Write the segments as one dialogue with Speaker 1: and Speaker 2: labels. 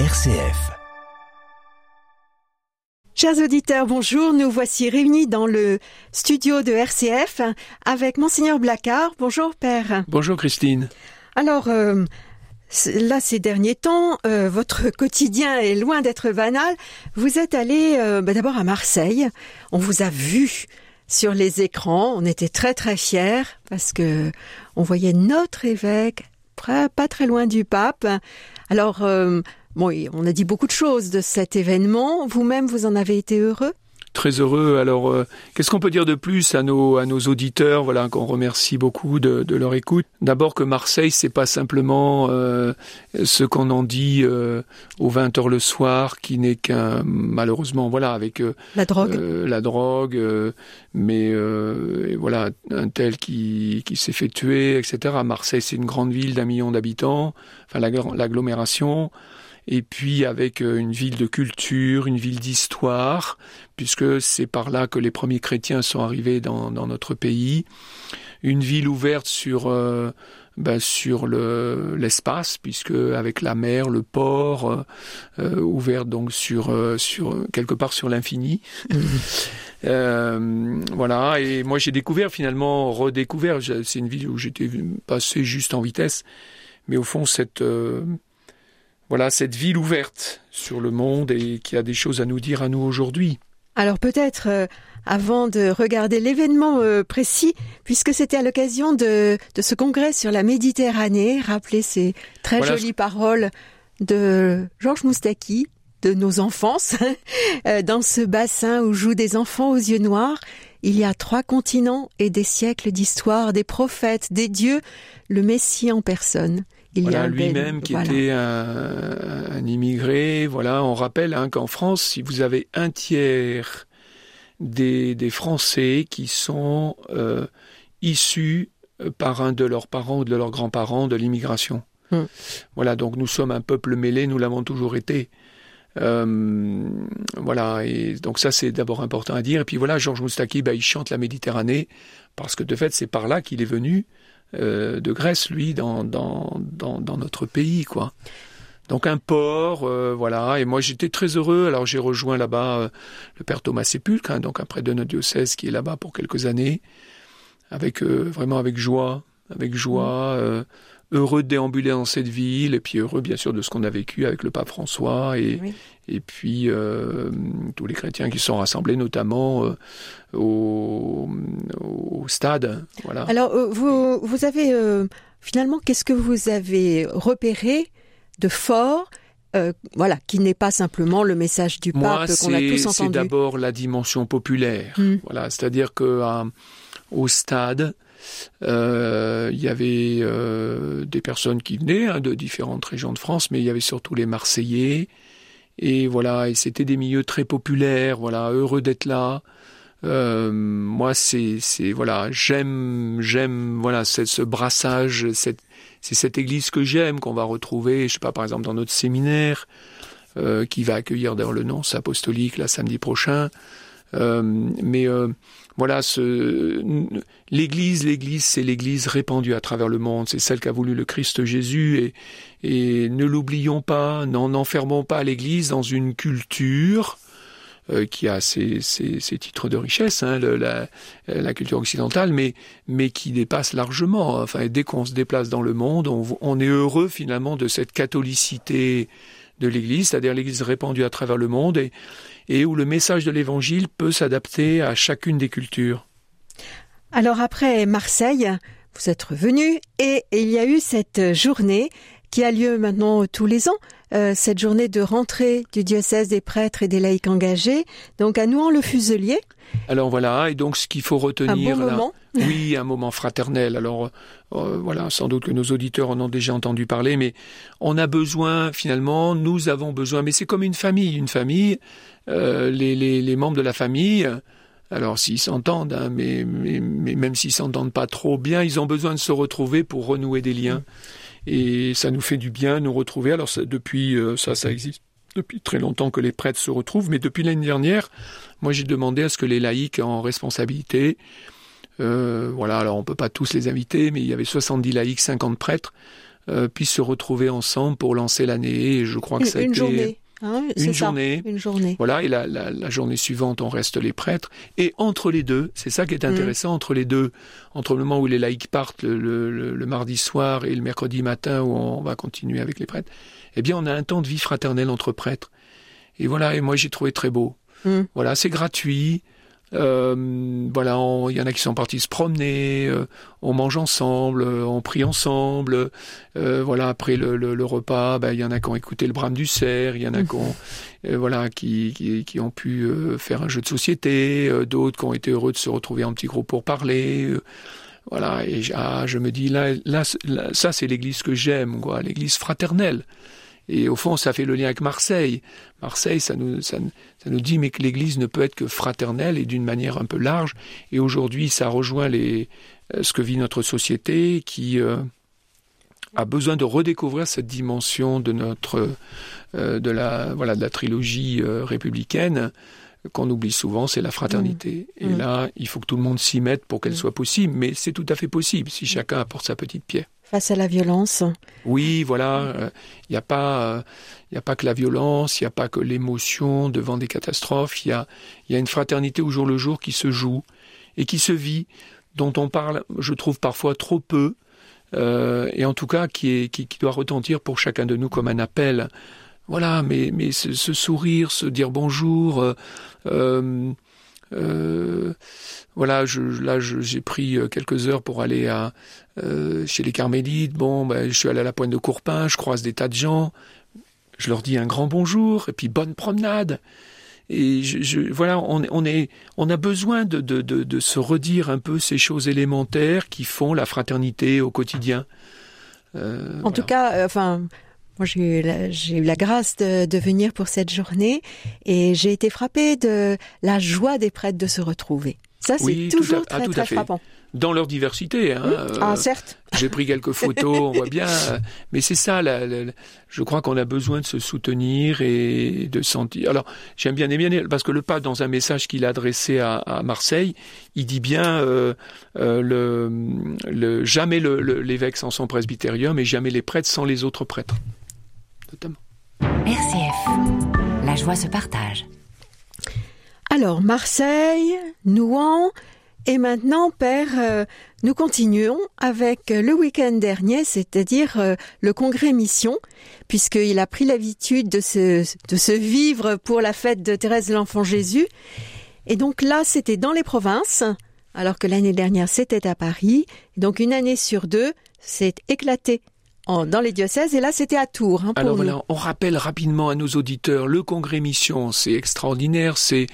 Speaker 1: RCF.
Speaker 2: Chers auditeurs, bonjour. Nous voici réunis dans le studio de RCF avec Monseigneur Blacard. Bonjour, Père.
Speaker 3: Bonjour, Christine.
Speaker 2: Alors, euh, là, ces derniers temps, euh, votre quotidien est loin d'être banal. Vous êtes allé euh, bah, d'abord à Marseille. On vous a vu sur les écrans. On était très très fiers parce que on voyait notre évêque pas très loin du pape. Alors, euh, bon, on a dit beaucoup de choses de cet événement. Vous-même, vous en avez été heureux?
Speaker 3: Très heureux. Alors, euh, qu'est-ce qu'on peut dire de plus à nos à nos auditeurs, voilà, qu'on remercie beaucoup de, de, leur écoute. D'abord que Marseille, c'est pas simplement euh, ce qu'on en dit euh, aux 20 heures le soir, qui n'est qu'un malheureusement, voilà, avec
Speaker 2: la drogue,
Speaker 3: la drogue, mais voilà, un tel qui qui s'est fait tuer, etc. Marseille, c'est une grande ville d'un million d'habitants, enfin l'agglomération et puis avec euh, une ville de culture, une ville d'histoire, puisque c'est par là que les premiers chrétiens sont arrivés dans, dans notre pays, une ville ouverte sur euh, ben, sur le l'espace, puisque avec la mer, le port, euh, euh ouvert donc sur euh, sur quelque part sur l'infini. euh, voilà. Et moi j'ai découvert finalement redécouvert. C'est une ville où j'étais passé juste en vitesse, mais au fond cette voilà cette ville ouverte sur le monde et qui a des choses à nous dire à nous aujourd'hui.
Speaker 2: Alors peut-être euh, avant de regarder l'événement euh, précis, puisque c'était à l'occasion de, de, ce congrès sur la Méditerranée, rappelez ces très voilà. jolies paroles de Georges Moustaki, de nos enfances, euh, dans ce bassin où jouent des enfants aux yeux noirs. Il y a trois continents et des siècles d'histoire, des prophètes, des dieux, le Messie en personne.
Speaker 3: Il voilà, lui-même qui voilà. était un, un, immigré. Voilà, on rappelle hein, qu'en France, si vous avez un tiers des, des Français qui sont euh, issus euh, par un de leurs parents ou de leurs grands-parents de l'immigration. Hum. Voilà, donc nous sommes un peuple mêlé, nous l'avons toujours été. Euh, voilà, et donc ça c'est d'abord important à dire. Et puis voilà, Georges Moustaki, bah, il chante la Méditerranée parce que de fait c'est par là qu'il est venu euh, de Grèce, lui, dans, dans, dans, notre pays, quoi. Donc un port, euh, voilà. Et moi j'étais très heureux. Alors j'ai rejoint là-bas euh, le père Thomas Sépulcre, hein, donc un prêtre de notre diocèse qui est là-bas pour quelques années, avec vraiment avec joie, avec joie. Mmh heureux de déambuler dans cette ville, et puis heureux bien sûr de ce qu'on a vécu avec le pape François, et, oui. et puis euh, tous les chrétiens qui sont rassemblés, notamment euh, au, au, stade. Voilà.
Speaker 2: Alors, euh, vous, vous avez finalement, qu'est-ce que vous avez repéré de fort euh, voilà, qui n'est pas simplement le message du pape qu'on a tous entendu?
Speaker 3: C'est d'abord la dimension populaire. Mmh. Voilà, c'est-à-dire que au stade, euh, il y avait euh, des personnes qui venaient hein, de différentes régions de France, mais il y avait surtout les Marseillais. Et voilà, et c'était des milieux très populaires. Voilà, heureux d'être là. Euh, moi, c'est, c'est voilà, j'aime, j'aime, voilà, ce brassage, cette, c'est cette église que j'aime qu'on va retrouver, je sais pas, par exemple dans notre séminaire, qui va accueillir d'ailleurs le nonce apostolique là samedi prochain. Mais voilà, l'Église, l'Église, c'est l'Église répandue à travers le monde, c'est celle qu'a voulu le Christ Jésus, et, ne l'oublions pas, n'en enfermons pas l'Église dans une culture euh, qui a ses, titres de richesse, hein, la, culture occidentale, mais, mais qui dépasse largement. Enfin, dès qu'on se déplace dans le monde, on, on est heureux finalement de cette catholicité de l'Église, c'est-à-dire l'Église répandue à travers le monde, et, et où le message de l'Évangile peut s'adapter à chacune des cultures.
Speaker 2: Alors après Marseille, vous êtes revenu et il y a eu cette journée qui a lieu maintenant tous les ans, euh, cette journée de rentrée du diocèse des prêtres et des laïcs engagés, donc à Nouan-le-Fuselier.
Speaker 3: Alors voilà, et donc ce qu'il faut retenir...
Speaker 2: Un bon
Speaker 3: là,
Speaker 2: moment.
Speaker 3: Oui, un moment fraternel. Alors euh, voilà, sans doute que nos auditeurs en ont déjà entendu parler, mais on a besoin, finalement, nous avons besoin, mais c'est comme une famille. Une famille, euh, les, les, les membres de la famille... Alors s'ils s'entendent, hein, mais, mais, mais, même s'ils s'entendent pas trop bien, ils ont besoin de se retrouver pour renouer des liens. Et ça nous fait du bien nous retrouver. Alors ça, depuis euh, ça, ça existe depuis très longtemps que les prêtres se retrouvent, mais depuis l'année dernière, moi j'ai demandé à ce que les laïcs en responsabilité, euh, voilà, alors on peut pas tous les inviter, mais il y avait 70 laïcs, 50 prêtres, puissent se retrouver ensemble pour lancer l'année. Et je crois que ça a
Speaker 2: une
Speaker 3: été
Speaker 2: journée. Hein,
Speaker 3: une journée.
Speaker 2: une journée.
Speaker 3: Voilà, et la, la, la, journée suivante, on reste les prêtres. Et entre les deux, c'est ça qui est mm. intéressant, entre les deux, entre le moment où les laïcs partent le, le, le, mardi soir et le mercredi matin où on va continuer avec les prêtres, eh bien, on a un temps de vie fraternelle entre prêtres. Et voilà, et moi j'ai trouvé très beau. Mm. Voilà, c'est gratuit. Euh, voilà, il y en a qui sont partis se promener, euh, on mange ensemble, euh, on prie ensemble. Euh, voilà, après le, le, le repas, ben, il y en a qui ont écouté le brame du cerf, il y en a qui ont, voilà, qui, qui, qui, ont pu faire un jeu de société, d'autres qui ont été heureux de se retrouver en petit groupe pour parler. voilà, et ah, je me dis là, là, là ça c'est l'église que j'aime, quoi, l'église fraternelle. Et au fond, ça fait le lien avec Marseille. Marseille, ça nous, dit mais que l'Église ne peut être que fraternelle et d'une manière un peu large. Et aujourd'hui, ça rejoint euh, ce que vit notre société qui euh, a besoin de redécouvrir cette dimension de notre, euh, de la, voilà, de la trilogie républicaine qu'on oublie souvent, c'est la fraternité. Mmh. Et mmh. là, il faut que tout le monde s'y mette pour qu'elle mmh. soit possible, mais c'est tout à fait possible si chacun apporte sa petite pierre
Speaker 2: face à la violence.
Speaker 3: Oui, voilà. Il n'y a pas, il a pas que la violence, il n'y a pas que l'émotion devant des catastrophes. Il y a, y a une fraternité au jour le jour qui se joue et qui se vit, dont on parle, je trouve parfois trop peu, euh, et en tout cas qui, est, qui, doit retentir pour chacun de nous comme un appel. Voilà, mais, mais ce, sourire, se dire bonjour. Euh, euh, euh voilà, je, là, j'ai pris euh, quelques heures pour aller à, euh, chez les Carmélites. Bon, ben, je suis allé à la pointe de Courpin, je croise des tas de gens. Je leur dis un grand bonjour et puis bonne promenade. Et je, je, voilà, on, on, est, on a besoin de, de, de, de, se redire un peu ces choses élémentaires qui font la fraternité au quotidien.
Speaker 2: Euh, en tout cas, euh, enfin, moi, j'ai eu, la, j'ai eu la grâce de, de, venir pour cette journée et j'ai été frappée de la joie des prêtres de se retrouver. Ça, c'est toujours à, très, très frappant.
Speaker 3: Dans leur diversité. Hein,
Speaker 2: ah, euh, certes.
Speaker 3: J'ai pris quelques photos, on voit bien. Mais c'est ça, la, la, je crois qu'on a besoin de se soutenir et de sentir. Alors, j'aime bien aimer, parce que le pape, dans un message qu'il a adressé à, à Marseille, il dit bien euh, euh, le, le, jamais l'évêque sans son presbytérium et jamais les prêtres sans les autres prêtres. Notamment.
Speaker 1: RCF. La joie se partage.
Speaker 2: Alors, Marseille, Nouan, et maintenant, Père, euh, nous continuons avec le week-end dernier, c'est-à-dire euh, le congrès mission, puisqu'il a pris l'habitude de se, de se vivre pour la fête de Thérèse l'Enfant Jésus. Et donc là, c'était dans les provinces, alors que l'année dernière, c'était à Paris. Donc une année sur deux, c'est éclaté dans les diocèses, et là c'était à Tours. Hein,
Speaker 3: Alors voilà, on rappelle rapidement à nos auditeurs, le congrès mission, c'est extraordinaire, c'est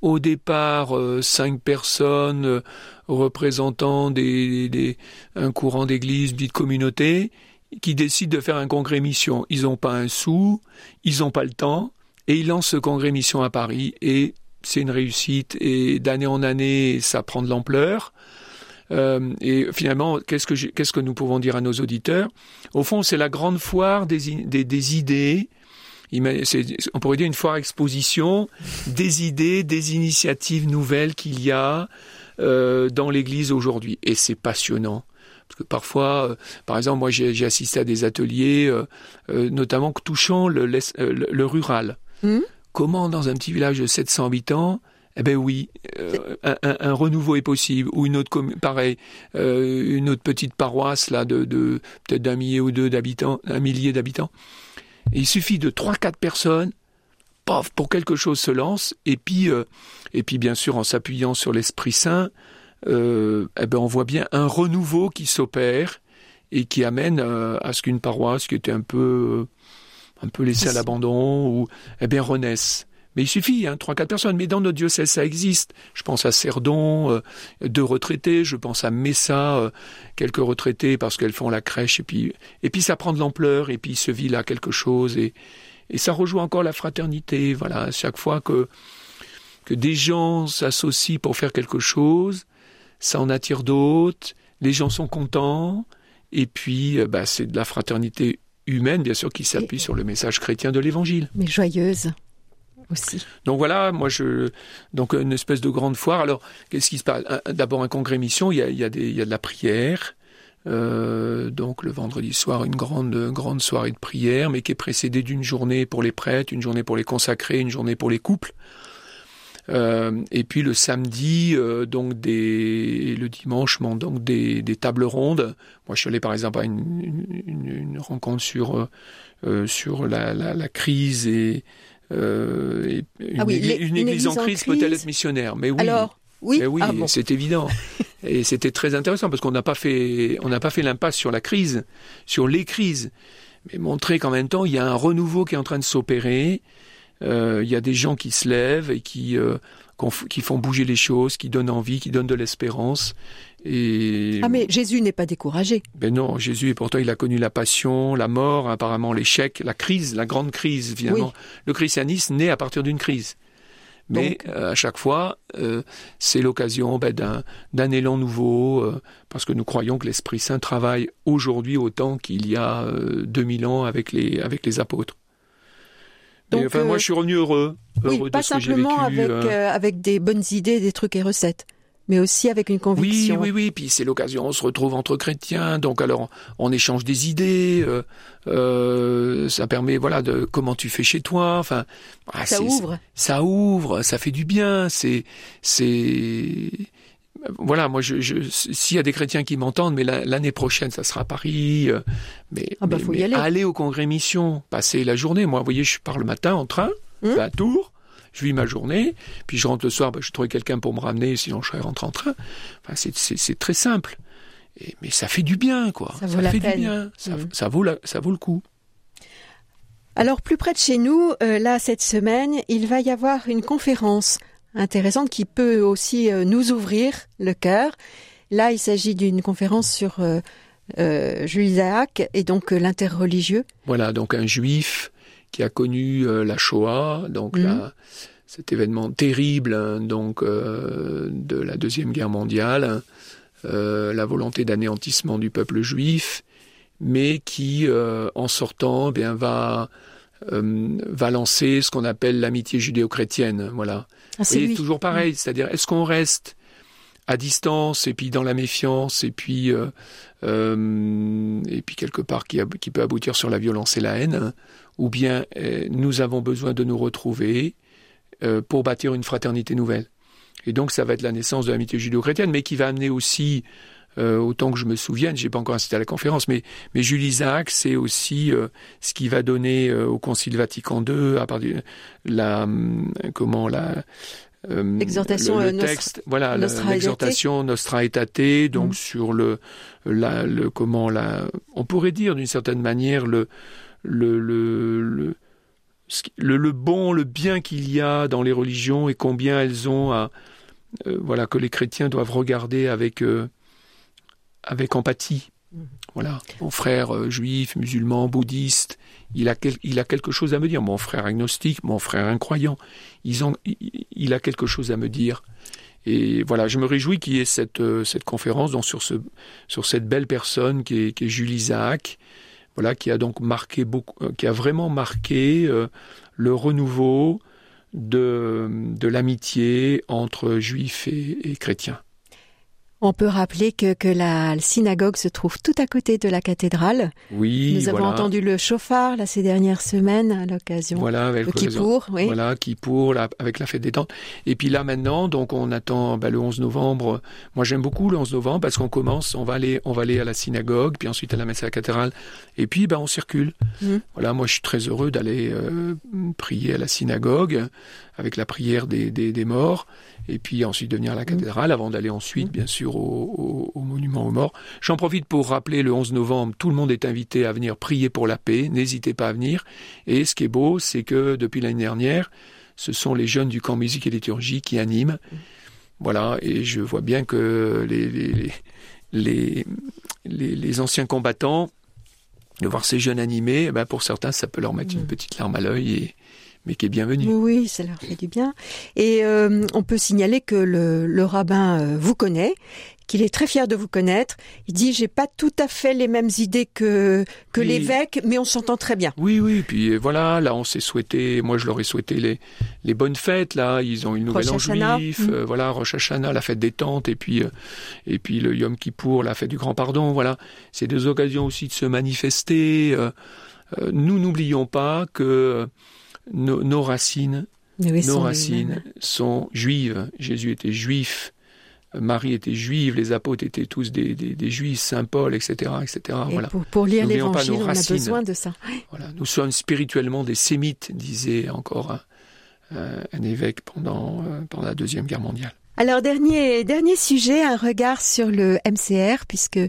Speaker 3: au départ euh, cinq personnes euh, représentant des, des, un courant d'église, de communauté, qui décident de faire un congrès mission. Ils n'ont pas un sou, ils n'ont pas le temps, et ils lancent ce congrès mission à Paris, et c'est une réussite, et d'année en année, ça prend de l'ampleur. Euh, et finalement, qu'est-ce que, qu'est-ce que nous pouvons dire à nos auditeurs? Au fond, c'est la grande foire des, des, des idées. On pourrait dire une foire exposition des idées, des initiatives nouvelles qu'il y a euh, dans l'Église aujourd'hui. Et c'est passionnant. Parce que parfois, euh, par exemple, moi j'ai, assisté à des ateliers, euh, notamment touchant le, le, le rural. Mmh. Comment dans un petit village de 700 habitants, eh ben oui, euh, un, renouveau est possible. Ou une autre pareil, euh, une autre petite paroisse là de, de peut-être d'un millier ou deux d'habitants, un millier d'habitants. il suffit de trois quatre personnes, paf, pour quelque chose se lance. Et puis, euh, et puis bien sûr en s'appuyant sur l'Esprit Saint, eh ben on voit bien un renouveau qui s'opère et qui amène à ce qu'une paroisse qui était un peu un peu laissée à l'abandon ou eh bien renaisse. Mais il suffit, hein, trois, quatre personnes. Mais dans notre diocèse, ça existe. Je pense à Cerdon, euh, deux retraités. Je pense à Messa, euh, quelques retraités parce qu'elles font la crèche. Et puis, et puis ça prend de l'ampleur. Et puis il se vit là quelque chose. Et, et ça rejoue encore la fraternité. Voilà, chaque fois que que des gens s'associent pour faire quelque chose, ça en attire d'autres. Les gens sont contents. Et puis, euh, bah, c'est de la fraternité humaine, bien sûr, qui s'appuie sur le message chrétien de l'Évangile.
Speaker 2: Mais joyeuse.
Speaker 3: Donc voilà, moi je donc une espèce de grande foire. Alors qu'est-ce qui se passe? D'abord un congrès mission, il y a, il y a, de la prière. donc le vendredi soir, une grande, grande soirée de prière, mais qui est précédée d'une journée pour les prêtres, une journée pour les consacrés, une journée pour les couples. Euh, et puis le samedi, euh, donc des, le dimanche, donc des, des, tables rondes. Moi, je suis allé par exemple à une, rencontre sur euh, sur la, la, la, crise et, et une,
Speaker 2: ah oui,
Speaker 3: une, église, en crise, peut-elle être missionnaire? Mais oui.
Speaker 2: Alors, oui,
Speaker 3: oui
Speaker 2: ah bon.
Speaker 3: c'est évident. et c'était très intéressant parce qu'on n'a pas fait on n'a pas fait l'impasse sur la crise, sur les crises, mais montrer qu'en même temps il y a un renouveau qui est en train de s'opérer euh, il y a des gens qui se lèvent et qui, euh, qui font bouger les choses, qui donnent envie, qui donnent de l'espérance. Et...
Speaker 2: Ah mais Jésus n'est pas découragé.
Speaker 3: Ben non, Jésus, et pourtant il a connu la passion, la mort, apparemment l'échec, la crise, la grande crise finalement. Oui. Le christianisme naît à partir d'une crise. Mais Donc, euh, à chaque fois, euh, c'est l'occasion ben, d'un élan nouveau, euh, parce que nous croyons que l'Esprit Saint travaille aujourd'hui autant qu'il y a 2000 ans avec les, avec les apôtres.
Speaker 2: Donc,
Speaker 3: enfin, moi, je suis revenu heureux. heureux
Speaker 2: oui, pas
Speaker 3: que j'ai
Speaker 2: simplement
Speaker 3: vécu,
Speaker 2: avec,
Speaker 3: euh,
Speaker 2: avec des bonnes idées, des trucs et recettes, mais aussi avec une
Speaker 3: Oui,
Speaker 2: conviction.
Speaker 3: oui, oui. Puis c'est l'occasion, on se retrouve entre chrétiens, donc alors on échange des idées. Euh, euh, ça permet, voilà, de comment tu fais chez toi. Enfin, ah,
Speaker 2: Ça ouvre.
Speaker 3: ça ouvre, ça fait du bien. C'est, c'est, voilà. Moi, je, je s'il y a des chrétiens qui m'entendent, mais la- l'année prochaine, ça sera à Paris. euh, Mais,
Speaker 2: Ah bah,
Speaker 3: mais-
Speaker 2: faut y aller.
Speaker 3: aller au congrès mission, passer la journée. Moi, vous voyez, je pars le matin en train,
Speaker 2: Hum.
Speaker 3: à Tours. Je vis ma journée, puis je rentre le soir, bah, je trouve quelqu'un pour me ramener, sinon je serais rentré en train. Enfin, c'est, très simple. Et, mais ça fait du bien, quoi.
Speaker 2: Ça vaut la
Speaker 3: fait
Speaker 2: peine.
Speaker 3: du bien. Ça, ça vaut la- ça vaut le coup.
Speaker 2: Alors plus près de chez nous, euh, là cette semaine, il va y avoir une conférence intéressante qui peut aussi euh, nous ouvrir le cœur. Là, il s'agit d'une conférence sur euh, euh, Jules Isaac et donc l'interreligieux.
Speaker 3: Voilà, donc un juif qui a connu euh, la Shoah, donc
Speaker 2: Mhm.
Speaker 3: la- cet événement terrible hein, donc euh, de la deuxième guerre mondiale, euh, la volonté d'anéantissement du peuple juif, mais qui, euh, en sortant, eh bien va va lancer ce qu'on appelle l'amitié judéo-chrétienne. Voilà.
Speaker 2: Ah, c'est
Speaker 3: toujours pareil, c'est-à-dire est-ce qu'on reste à distance et puis dans la méfiance et puis euh, euh, et puis quelque part qui, peut aboutir sur la violence et la haine, ou bien euh, nous avons besoin de nous retrouver euh, pour bâtir une fraternité nouvelle. Et donc ça va être la naissance de l'amitié judéo-chrétienne, mais qui va amener aussi euh, autant que je me souvienne, j'ai pas encore assisté à la conférence, mais, mais Jules Isaac, c'est aussi euh, ce qui va donner euh, au Concile Vatican II, à partir de la, hum, comment la, euh,
Speaker 2: L'exhortation,
Speaker 3: le,
Speaker 2: euh,
Speaker 3: le texte, voilà,
Speaker 2: Nostra
Speaker 3: l'exhortation Nostra Aetate, donc
Speaker 2: Mm.
Speaker 3: sur le, la, le, comment la, on pourrait dire d'une certaine manière le, le, le, le, le, bon, le bien qu'il y a dans les religions et combien elles ont à, euh, voilà, que les chrétiens doivent regarder avec, euh, avec empathie.
Speaker 2: Mhm.
Speaker 3: Voilà, mon frère euh, juif, musulman, bouddhiste, il a, quel- il a quelque chose à me dire. Mon frère agnostique, mon frère incroyant, ils ont, il, il a quelque chose à me dire. Et voilà, je me réjouis qu'il y ait cette, cette conférence donc sur, ce, sur cette belle personne qui est, qui est Jules Isaac, voilà, qui a donc marqué beaucoup, euh, qui a vraiment marqué euh, le renouveau de, de l'amitié entre juifs et, et chrétiens.
Speaker 2: On peut rappeler que, que la synagogue se trouve tout à côté de la cathédrale.
Speaker 3: Oui,
Speaker 2: Nous avons
Speaker 3: voilà.
Speaker 2: entendu le chauffard là ces dernières semaines à l'occasion
Speaker 3: Voilà, avec
Speaker 2: de Kippour. Oui.
Speaker 3: Voilà, qui pour la, avec la fête des tentes. Et puis là maintenant, donc on attend bah, le 11 novembre. Moi j'aime beaucoup le 11 novembre parce qu'on commence, on va aller, on va aller à la synagogue, puis ensuite à la messe à la cathédrale, et puis bah, on circule.
Speaker 2: Mhm.
Speaker 3: Voilà, moi je suis très heureux d'aller euh, prier à la synagogue avec la prière des, des, des morts, et puis ensuite de venir à la cathédrale avant d'aller ensuite, bien sûr, au, au, au monument aux morts. J'en profite pour rappeler le 11 novembre, tout le monde est invité à venir prier pour la paix. N'hésitez pas à venir. Et ce qui est beau, c'est que depuis l'année dernière, ce sont les jeunes du camp musique et liturgie qui animent. Voilà, et je vois bien que les, les, les, les, anciens combattants, de voir ces jeunes animés, eh ben pour certains, ça peut leur mettre une
Speaker 2: Mm.
Speaker 3: petite larme à l'œil, et, mais qui est bienvenue.
Speaker 2: Oui, ça leur fait du bien. Et euh, on peut signaler que le, le rabbin euh, vous connaît, qu'il est très fier de vous connaître. Il dit j'ai pas tout à fait les mêmes idées que que l'évêque, mais on s'entend très bien.
Speaker 3: Oui, oui. Puis voilà, là on s'est souhaité, moi je leur ai souhaité les les bonnes fêtes. Là, ils ont une nouvelle an juif. Mm. Euh, voilà, Rosh Hashanah, la fête des tentes, et puis euh, et puis le Yom Kippour, la fête du Grand Pardon. Voilà, c'est des occasions aussi de se manifester. Euh, nous n'oublions pas que nos, racines, nos racines sont juives. Jésus était juif. Marie était juive, les apôtres étaient tous des, des, juifs, Saint Paul, etc., etc.
Speaker 2: voilà. pour, lire l'Évangile, on a besoin de ça.
Speaker 3: Voilà, nous sommes spirituellement des sémites, disait encore un, un évêque pendant, euh, pendant la deuxième guerre mondiale.
Speaker 2: Alors dernier dernier sujet, un regard sur le MCR, puisque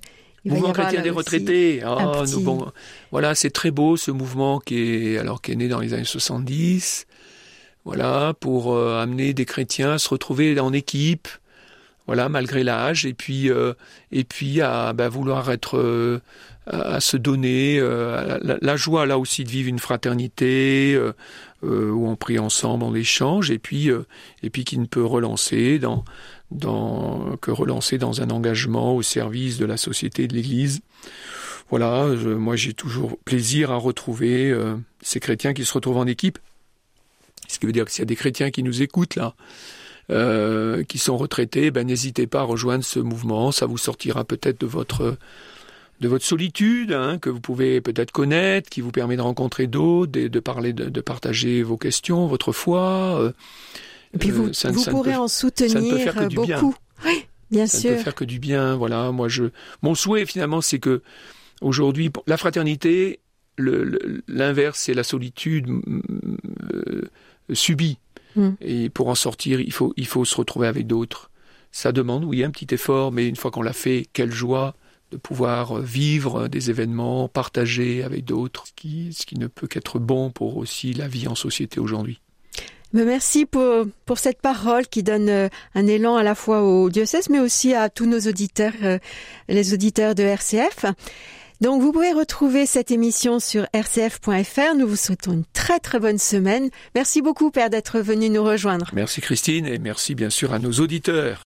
Speaker 3: il mouvement chrétien des retraités. Oh, nous, bon, voilà, c'est très beau ce mouvement qui est alors qui est né dans les années 70. Voilà, pour euh, amener des chrétiens à se retrouver en équipe, voilà, malgré l'âge, et puis euh, et puis à bah, vouloir être euh, à, se donner euh, la, joie là aussi de vivre une fraternité où on prie ensemble, on échange, et puis et puis qui ne peut relancer dans dans que relancer dans un engagement au service de la société de l'Église. Voilà, moi j'ai toujours plaisir à retrouver ces chrétiens qui se retrouvent en équipe. Ce qui veut dire que s'il y a des chrétiens qui nous écoutent là, euh, qui sont retraités, ben n'hésitez pas à rejoindre ce mouvement. Ça vous sortira peut-être de votre de votre solitude, hein, que vous pouvez peut-être connaître, qui vous permet de rencontrer d'autres, de, parler, de, partager vos questions, votre foi.
Speaker 2: Euh, Et puis vous, euh, vous pourrez en soutenir beaucoup. Oui, bien
Speaker 3: ça
Speaker 2: sûr.
Speaker 3: Ça ne peut faire que du bien. Voilà, moi je, mon souhait finalement, c'est que aujourd'hui, la fraternité, l'inverse, c'est la solitude subie. Mm. Et pour en sortir, il faut, il faut se retrouver avec d'autres. Ça demande, oui, un petit effort, mais une fois qu'on l'a fait, quelle joie de pouvoir vivre des événements, partager avec d'autres, ce qui, ce qui ne peut qu'être bon pour aussi la vie en société aujourd'hui.
Speaker 2: Merci pour, pour cette parole qui donne euh, un élan à la fois au diocèse, mais aussi à tous nos auditeurs, euh, les auditeurs de RCF. Donc vous pouvez retrouver cette émission sur rcf.fr. Nous vous souhaitons une très très bonne semaine. Merci beaucoup Père d'être venu nous rejoindre.
Speaker 3: Merci Christine et merci bien sûr à nos auditeurs.